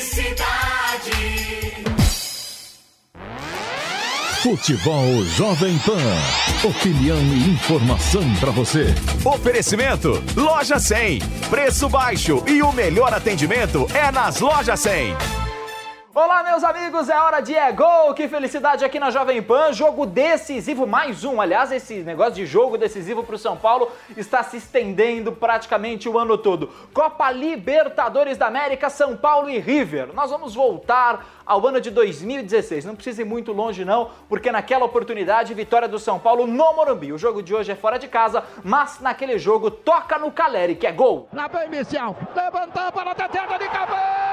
Felicidade. Futebol Jovem Pan. Opinião e informação para você. Oferecimento: Loja 100. Preço baixo e o melhor atendimento é nas Lojas 100. Olá, meus amigos, é hora de é gol. Que felicidade aqui na Jovem Pan. Jogo decisivo, mais um. Aliás, esse negócio de jogo decisivo para o São Paulo está se estendendo praticamente o ano todo. Copa Libertadores da América, São Paulo e River. Nós vamos voltar ao ano de 2016. Não precisa ir muito longe, não, porque naquela oportunidade, vitória do São Paulo no Morumbi. O jogo de hoje é fora de casa, mas naquele jogo toca no Caleri, que é gol. Lá vem Michel, levantou a bola, tenta de cabeça,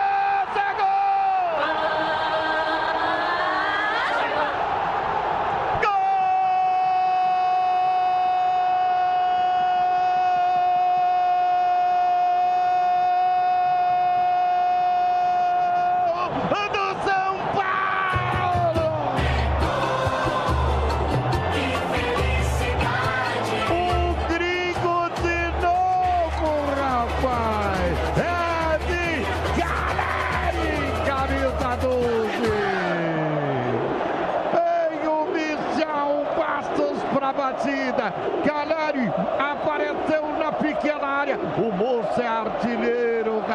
batida. Caleri apareceu na pequena área. O moço é artilheiro,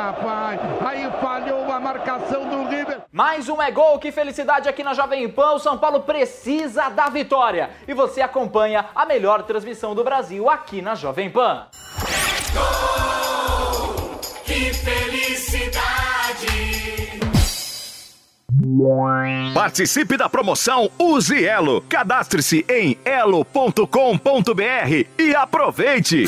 rapaz. Aí falhou a marcação do River. Mais um é gol, que felicidade aqui na Jovem Pan. O São Paulo precisa da vitória. E você acompanha a melhor transmissão do Brasil aqui na Jovem Pan. É gol! Que felicidade! Participe da promoção Use Elo. Cadastre-se em elo.com.br e aproveite!